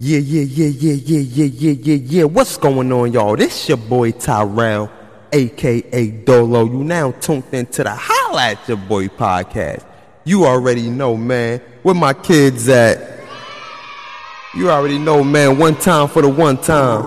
Yeah, yeah, yeah, yeah, yeah, yeah, yeah, yeah, yeah. What's going on, y'all? This your boy Tyrell, aka Dolo. You now tuned into the at Your Boy podcast. You already know, man. Where my kids at? You already know, man. One time for the one time.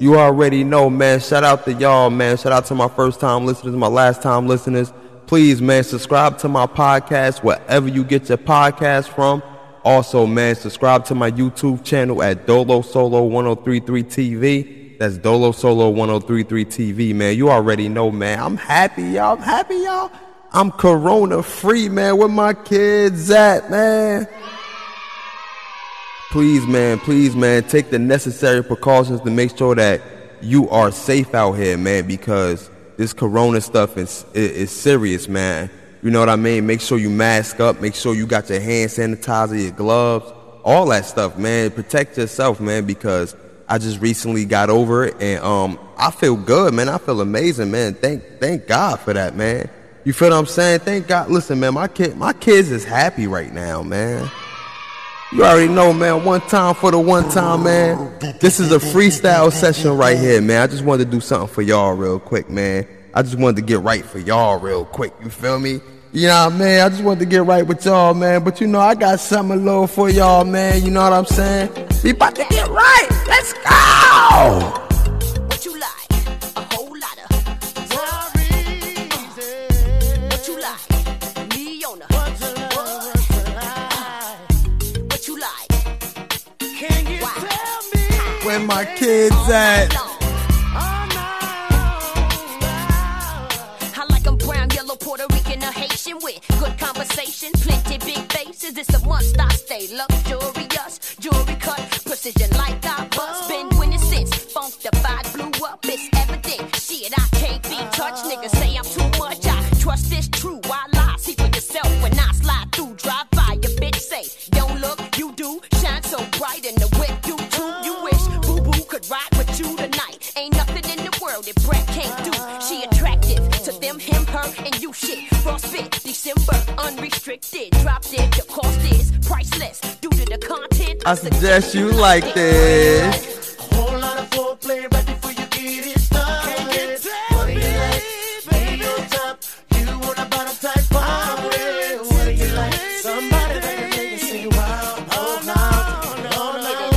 You already know, man. Shout out to y'all, man. Shout out to my first time listeners, my last time listeners. Please, man, subscribe to my podcast wherever you get your podcast from. Also, man, subscribe to my YouTube channel at Dolo Solo 1033 TV. That's Dolo Solo 1033 TV, man. You already know, man. I'm happy, y'all. I'm happy, y'all. I'm corona free, man. Where my kids at, man? Please, man, please, man, take the necessary precautions to make sure that you are safe out here, man, because this corona stuff is, is, is serious, man. You know what I mean? Make sure you mask up. Make sure you got your hand sanitizer, your gloves, all that stuff, man. Protect yourself, man, because I just recently got over it and um I feel good, man. I feel amazing, man. Thank thank God for that, man. You feel what I'm saying? Thank God. Listen, man, my kid my kids is happy right now, man. You already know, man. One time for the one time, man. This is a freestyle session right here, man. I just wanted to do something for y'all real quick, man. I just wanted to get right for y'all real quick. You feel me? You know what I just wanted to get right with y'all, man. But you know, I got something a little for y'all, man. You know what I'm saying? We about to get right. Let's go! What you like? A stay luxurious, jewelry cut, precision like I bust. Been to them, him, her, and you shit. Frostbit, December, unrestricted. Drop dead, the cost is priceless. Due to the content, I suggest you like this. Whole lot of foreplay right before you get it started. What do you like? Lay on top. You want a bottom type party. What do you like? Somebody that can make you say wow. Oh no, oh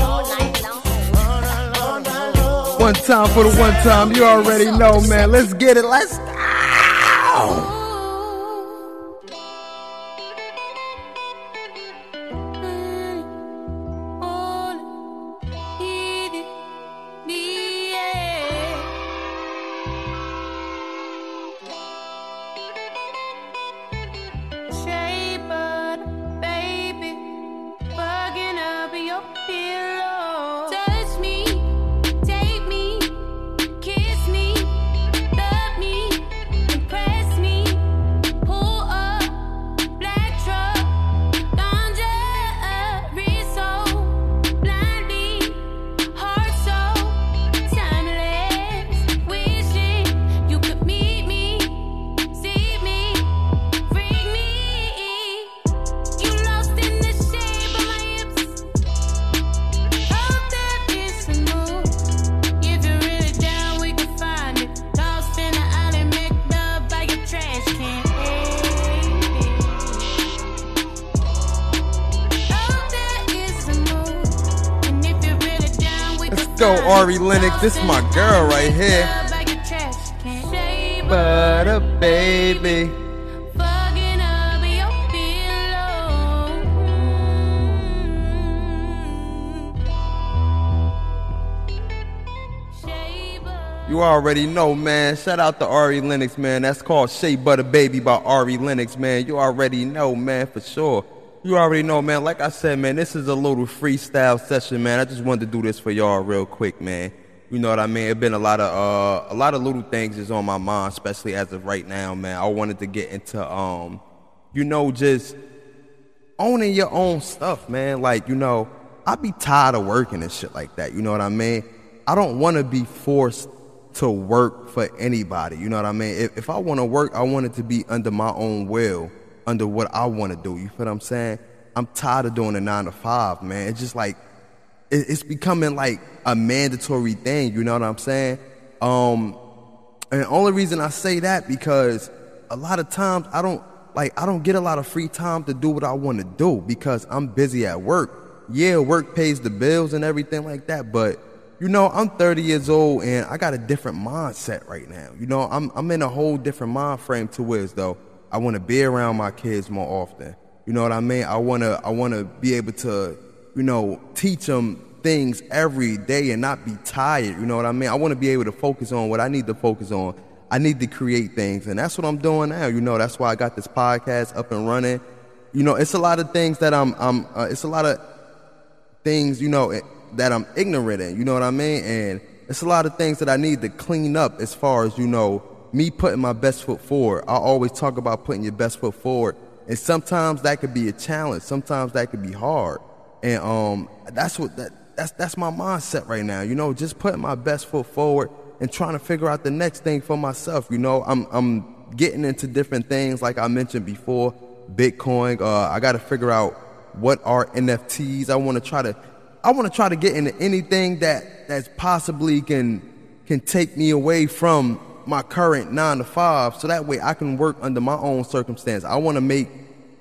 all night long. no, oh no. One time for the one time. You already know, man. Let's get it. Let's find Ari it. Lennox. This is my girl right here. mixed up by your trash can. Shape of Butter, baby. Fucking up your pillow. Shape of You already know, man. Shout out to Ari Lennox, man. That's called Shea Butter Baby by Ari Lennox, man. You already know, man, for sure. You already know, man. Like I said, man, this is a little freestyle session, man. I just wanted to do this for y'all real quick, man. You know what I mean? It's been a lot of uh, a lot of little things is on my mind, especially as of right now, man. I wanted to get into um, you know, just owning your own stuff, man. Like, you know, I be tired of working and shit like that. You know what I mean? I don't want to be forced to work for anybody. You know what I mean? If, if I want to work, I want it to be under my own will, under what I want to do. You feel what I'm saying? I'm tired of doing a nine to five, man. It's just like it's becoming like a mandatory thing. You know what I'm saying? Um, and the only reason I say that because a lot of times I don't like I don't get a lot of free time to do what I want to do because I'm busy at work. Yeah, work pays the bills and everything like that, but you know, I'm 30 years old and I got a different mindset right now. You know, I'm I'm in a whole different mind frame to where though I want to be around my kids more often. You know what I mean? I want to I want to be able to, you know, teach them things every day and not be tired. You know what I mean? I want to be able to focus on what I need to focus on. I need to create things, and that's what I'm doing now. You know, that's why I got this podcast up and running. You know, it's a lot of things that I'm. I'm. Uh, it's a lot of things. You know, eh, that I'm ignorant in. You know what I mean? And it's a lot of things that I need to clean up as far as you know me putting my best foot forward. I always talk about putting your best foot forward, and sometimes that could be a challenge. Sometimes that could be hard, and um, that's what that that's that's my mindset right now. You know, just putting my best foot forward and trying to figure out the next thing for myself. You know, I'm I'm getting into different things like I mentioned before, Bitcoin. Uh, I got to figure out what are NFTs. I want to try to I want to try to get into anything that that's possibly can can take me away from my current nine to five, so that way I can work under my own circumstance. I want to make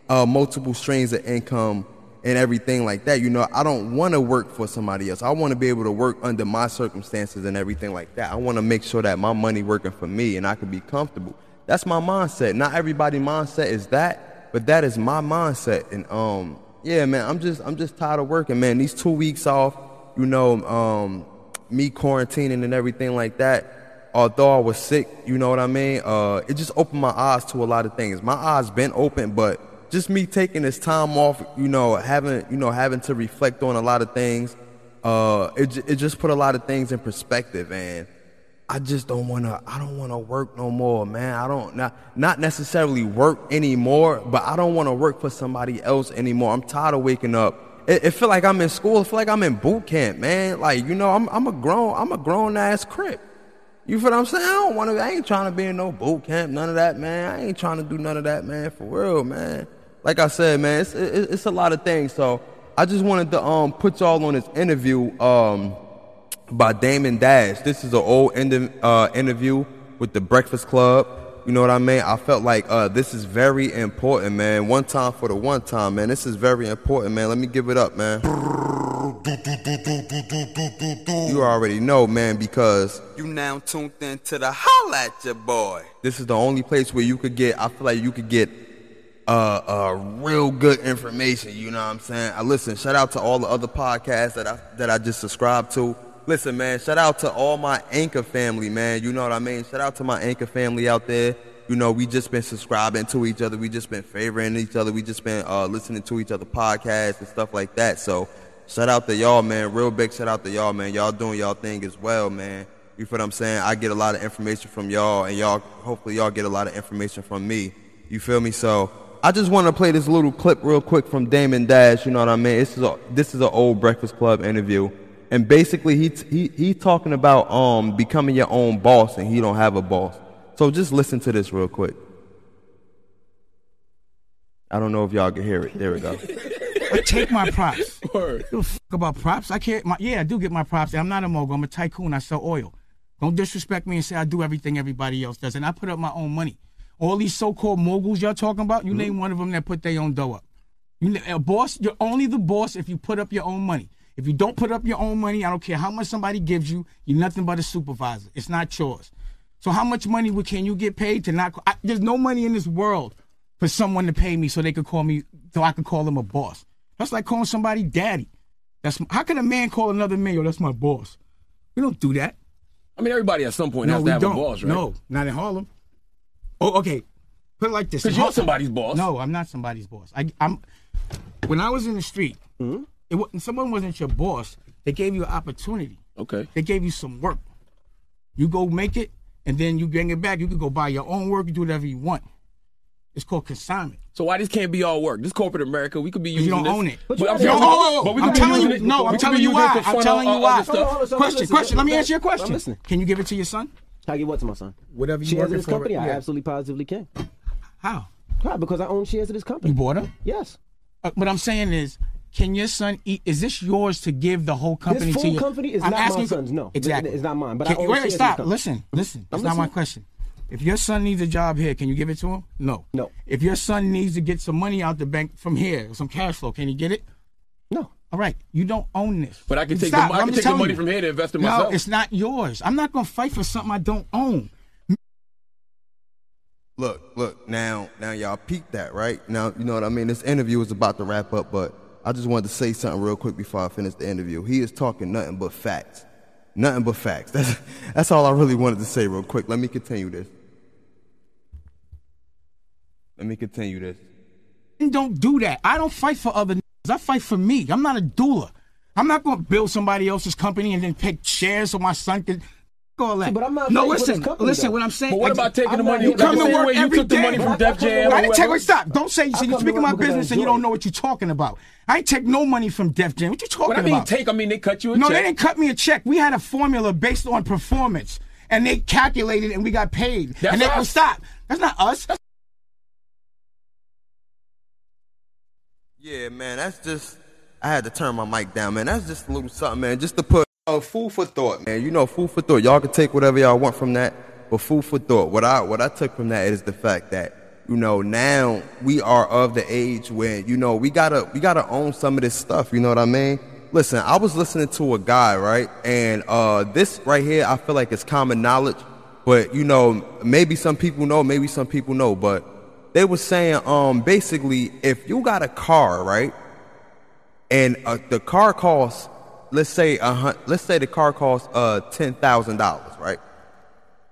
uh, multiple streams of income and everything like that. You know, I don't want to work for somebody else. I want to be able to work under my circumstances and everything like that. I want to make sure that my money working for me and I can be comfortable. That's my mindset. Not everybody mindset is that, but that is my mindset. And um, yeah, man, I'm just I'm just tired of working, man. These two weeks off, you know, um, me quarantining and everything like that. Although I was sick, you know what I mean. Uh, it just opened my eyes to a lot of things. My eyes been open, but just me taking this time off, you know, having you know having to reflect on a lot of things. Uh, it it just put a lot of things in perspective, and I just don't want to. I don't want to work no more, man. I don't not not necessarily work anymore, but I don't want to work for somebody else anymore. I'm tired of waking up. It, it feel like I'm in school. It feel like I'm in boot camp, man. Like you know, I'm I'm a grown I'm a grown ass crip. You feel what I'm saying? I don't want to. I ain't trying to be in no boot camp. None of that, man. I ain't trying to do none of that, man. For real, man. Like I said, man, it's it, it's a lot of things. So I just wanted to um put y'all on this interview um by Damon Dash. This is an old uh, interview with the Breakfast Club. You know what I mean? I felt like uh, this is very important, man. One time for the one time, man. This is very important, man. Let me give it up, man. You already know, man, because You now tuned in to the Holla at Your Boy. this is the only place where you could get. I feel like you could get uh, uh, real good information. You know what I'm saying? I listen. Shout out to all the other podcasts that I that I just subscribed to. Listen, man. Shout out to all my Anchor family, man. You know what I mean? Shout out to my Anchor family out there. You know, we just been subscribing to each other. We just been favoring each other. We just been uh, listening to each other podcasts and stuff like that. So, shout out to y'all, man. Real big shout out to y'all, man. Y'all doing y'all thing as well, man. You feel what I'm saying? I get a lot of information from y'all, and y'all, hopefully, y'all get a lot of information from me. You feel me? So, I just want to play this little clip real quick from Damon Dash. You know what I mean? This is a, this is an old Breakfast Club interview, and basically he he he talking about um becoming your own boss, and he don't have a boss. So just listen to this real quick. I don't know if y'all can hear it. There we go. I take my props. Word. Give a fuck about props. I can't. My, yeah, I do get my props. I'm not a mogul. I'm a tycoon. I sell oil. Don't disrespect me and say I do everything everybody else does. And I put up my own money. All these so-called moguls y'all talking about, you mm-hmm. name one of them that put their own dough up. You a boss, you're only the boss if you put up your own money. If you don't put up your own money, I don't care how much somebody gives you, you're nothing but a supervisor. It's not yours. So how much money can you get paid to not? I, there's no money in this world for someone to pay me so they could call me, so I could call them a boss. That's like calling somebody daddy. That's how can a man call another man? Yo, that's my boss. We don't do that. I mean, everybody at some point no, has to have don't. a boss, right? No, not in Harlem. Oh, okay. Put it like this. Because you're Har- somebody's boss. No, I'm not somebody's boss. I, I'm. When I was in the street, Mm-hmm. it, wa- someone wasn't your boss. They gave you an opportunity. Okay. They gave you some work. You go make it, and then you bring it back. You can go buy your own work. You do whatever you want. It's called consignment. So why this can't be all work? This corporate America, we could be using you don't this. own it. But, But I'm you saying- oh, oh, oh, but I'm telling you- it- no, I'm telling you why. I'm telling you why. other stuff. Hold on, hold on, so Question, question. Let me answer your question. I'm listening. Can you give it to your son? Can I get what to my son? Whatever you Shares of this company? I yeah. absolutely positively can. How? Why? Because I own shares of this company. You bought them? Yes. Uh, what I'm saying is, can your son eat? Is this yours to give the whole company This to your company is I'm not my asking- son's, no. exactly. It's not mine, but Can- I own wait, wait, stop. Listen, listen. That's not my question. If your son needs a job here, can you give it to him? No. No. If your son needs to get some money out the bank from here, some cash flow, can he get it? No. All right, you don't own this. But I can take Stop, the, I I'm can take the money you. from here to invest in No, myself. it's not yours. I'm not gonna fight for something I don't own. Look, look, now, now y'all peep that, right? Now, you know what I mean? This interview is about to wrap up, but I just wanted to say something real quick before I finish the interview. He is talking nothing but facts. Nothing but facts. That's, that's all I really wanted to say real quick. Let me continue this. Let me continue this. Don't do that. I don't fight for other niggas. I fight for me. I'm not a doula. I'm not going to build somebody else's company and then pick shares so my son can. All that. but I'm not no, fighting for this listen, company, listen. though. What I'm saying. but what about taking I'm the money? You come like to the same work way you every took the money from Def Jam. I- didn't take. whoever. Wait, stop. Don't say. I you're speaking my business and you don't know what you're talking about. I ain't take no money from Def Jam. What you talking about? What I mean, about? take. I mean, they cut you a no, check. No, they didn't cut me a check. We had a formula based on performance, and they calculated, and we got paid. That's and they us. oh, stop. That's not us. Yeah, man, that's just. I had to turn my mic down, man. That's just a little something, man. Just to put uh, food for thought, man. You know, food for thought. Y'all can take whatever y'all want from that, but food for thought. What I what I took from that is the fact that you know now we are of the age when you know we gotta we gotta own some of this stuff. You know what I mean? Listen, I was listening to a guy, right, and uh, this right here, I feel like it's common knowledge, but you know, maybe some people know, maybe some people know, but they were saying, um, basically, if you got a car, right, and uh, the car costs, let's say, a let's say the car costs uh ten thousand dollars, right?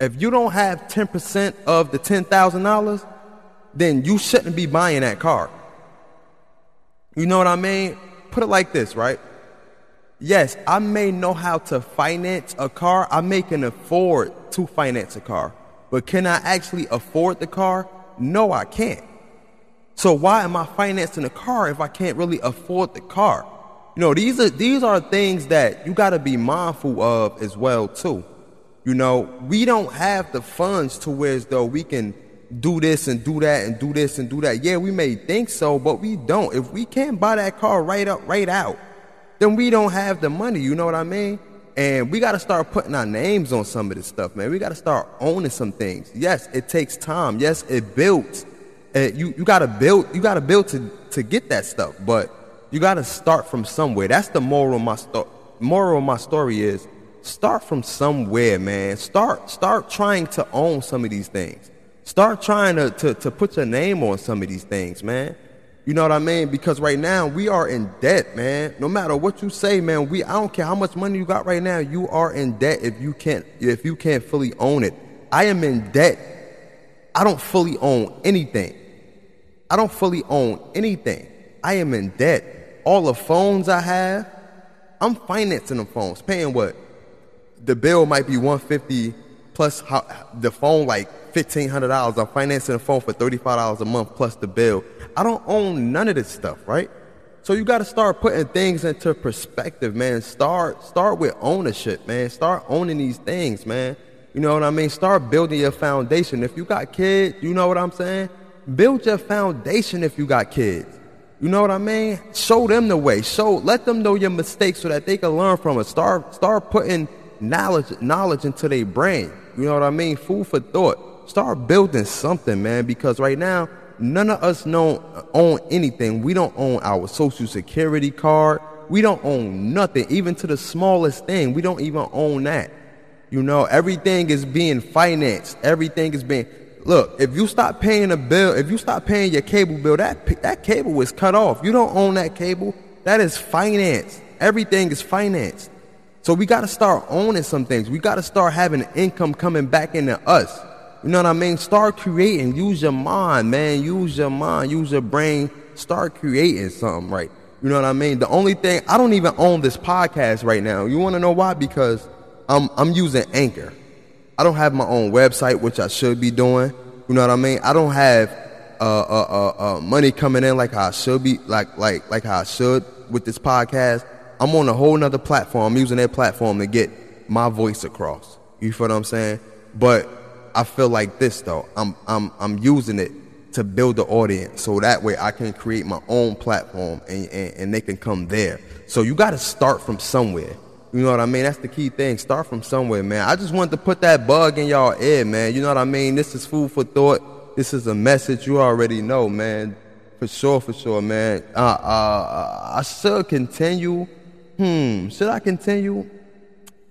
If you don't have ten percent of the ten thousand dollars, then you shouldn't be buying that car. You know what I mean? Put it like this, right? Yes, I may know how to finance a car. I may can afford to finance a car. But can I actually afford the car? No, I can't. So why am I financing a car if I can't really afford the car? You know, these are these are things that you got to be mindful of as well too. You know, we don't have the funds to where as though we can do this and do that and do this and do that. Yeah, we may think so, but we don't. If we can't buy that car right up, right out, then we don't have the money. You know what I mean? And we got to start putting our names on some of this stuff, man. We got to start owning some things. Yes, it takes time. Yes, it builds. You you got to build. You got to build to to get that stuff. But you got to start from somewhere. That's the moral of my story. Moral of my story is start from somewhere, man. Start start trying to own some of these things. Start trying to, to, to put your name on some of these things, man. You know what I mean? Because right now we are in debt, man. No matter what you say, man, we I don't care how much money you got right now, you are in debt if you can't if you can't fully own it. I am in debt. I don't fully own anything. I don't fully own anything. I am in debt. All the phones I have, I'm financing the phones, paying what? The bill might be 150 plus how, the phone like $1,500. I'm financing the phone for $35 a month plus the bill. I don't own none of this stuff, right? So you got to start putting things into perspective, man. Start start with ownership, man. Start owning these things, man. You know what I mean? Start building your foundation. If you got kids, you know what I'm saying? Build your foundation if you got kids. You know what I mean? Show them the way. Show let them know your mistakes so that they can learn from it. Start start putting knowledge knowledge into their brain. You know what I mean? Food for thought. Start building something, man, because right now none of us know own anything. We don't own our social security card. We don't own nothing, even to the smallest thing. We don't even own that. You know, everything is being financed. Everything is being Look, if you stop paying a bill, if you stop paying your cable bill, that that cable is cut off. You don't own that cable. That is financed. Everything is financed. So we got to start owning some things. We got to start having income coming back into us. You know what I mean? Start creating. Use your mind, man. Use your mind. Use your brain. Start creating something, right? You know what I mean? The only thing I don't even own this podcast right now. You want to know why? Because I'm I'm using Anchor. I don't have my own website, which I should be doing. You know what I mean? I don't have uh, uh, uh, uh, money coming in like I should be, like like like I should with this podcast. I'm on a whole nother platform. I'm using that platform to get my voice across. You feel what I'm saying? But I feel like this though. I'm I'm I'm using it to build the audience so that way I can create my own platform and, and, and they can come there. So you got to start from somewhere. You know what I mean? That's the key thing. Start from somewhere, man. I just wanted to put that bug in y'all ear, man. You know what I mean? This is food for thought. This is a message you already know, man. For sure, for sure, man. Uh, uh, I should continue. Hmm, should I continue?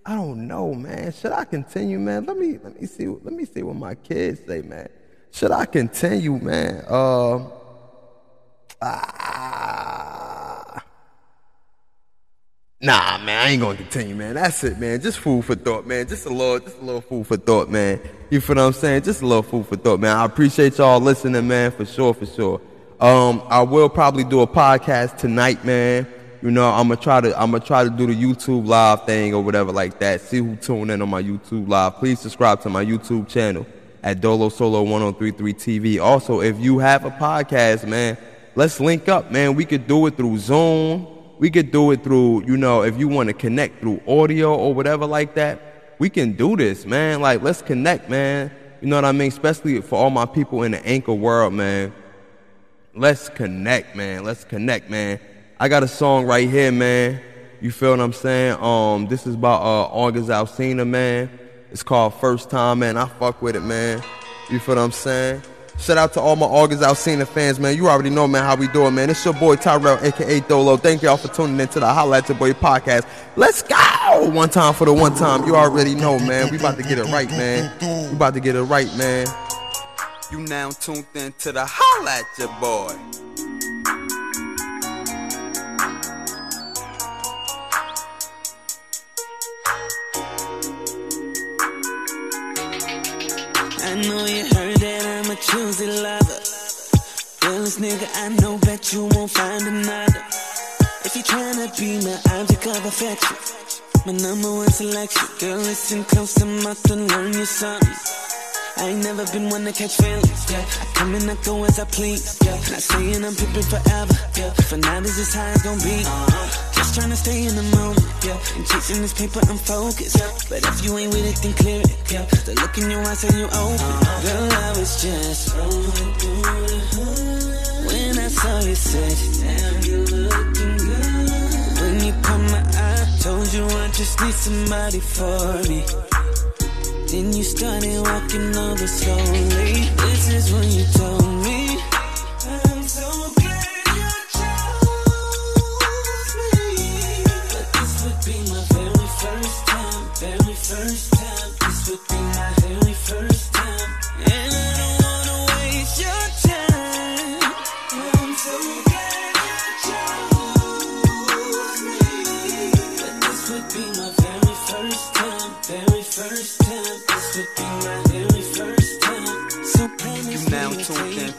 I don't know, man. Should I continue, man? Let me let me see. Let me see what my kids say, man. Should I continue, man? Uh, ah, nah, man. I ain't gonna continue, man. That's it, man. Just food for thought, man. Just a little, just a little food for thought, man. You feel what I'm saying? Just a little food for thought, man. I appreciate y'all listening, man, for sure, for sure. Um, I will probably do a podcast tonight, man. You know, I'm gonna try to I'm gonna try to do the YouTube live thing or whatever like that. See who tune in on my YouTube live. Please subscribe to my YouTube channel at Dolo Solo 1033 TV. Also, if you have a podcast, man, let's link up, man. We could do it through Zoom. We could do it through, you know, if you want to connect through audio or whatever like that, we can do this, man. Like, let's connect, man. You know what I mean? Especially for all my people in the anchor world, man. Let's connect, man. Let's connect, man. I got a song right here, man. You feel what I'm saying? Um, this is about uh August Alsina, man. It's called First Time, man. I fuck with it, man. You feel what I'm saying? Shout out to all my August Alsina fans, man. You already know, man, how we do man. It's your boy Tyrell, aka Dolo. Thank y'all for tuning in to the Holla at Your Boy podcast. Let's go! One time for the one time. You already know, man. We about to get it right, man. We about to get it right, man. You now tuned in to the Holla at Your Boy. I know you heard that I'm a choosy lover. Realest nigga, I know that you won't find another. If you're tryna be my object of affection, my number one selection. Girl, listen close, I'm about to learn you something. I ain't never been one to catch feelings. Yeah. I come and I go as I please. Yeah. Not saying I'm pimping forever. Yeah. For now, this is how it's gonna be. Uh-huh. Just trying to stay in the moment. Yeah. And chasing this paper, I'm focused. But if you ain't with it, then clear it. Yeah. The look in your eyes and you open. Girl, I was just. When I saw you, said, Damn, you looking good. When you caught my eye, told you I just need somebody for me. Then you started walking over slowly. This is when you told me.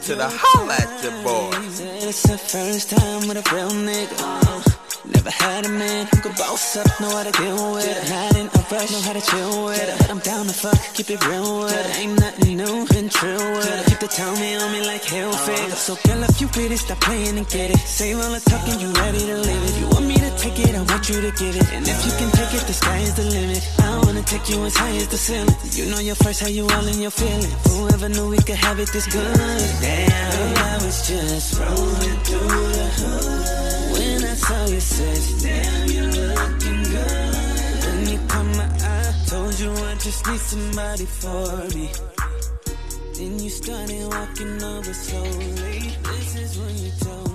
To the Holla at Your Boy. It's the first time with a real nigga. Never had a man who could boss up, know how to deal with it. Not in a rush, know how to chill with it. I'm down to fuck, keep it real with it. Ain't nothing new, been true with it. Keep the tummy on me like hell fake. So girl, if you with it, stop playing and get it. Save all the talking, you ready to live it. You want me take it, I want you to give it. And if you can take it, the sky is the limit. I wanna take you as high as the ceiling. You know your first, how you all in your feelings. Whoever knew we could have it this good. Damn, girl, I was just rolling through the hood. When I saw you, said, Damn, you looking good. When you caught my eye, told you I just need somebody for me. Then you started walking over slowly. This is when you told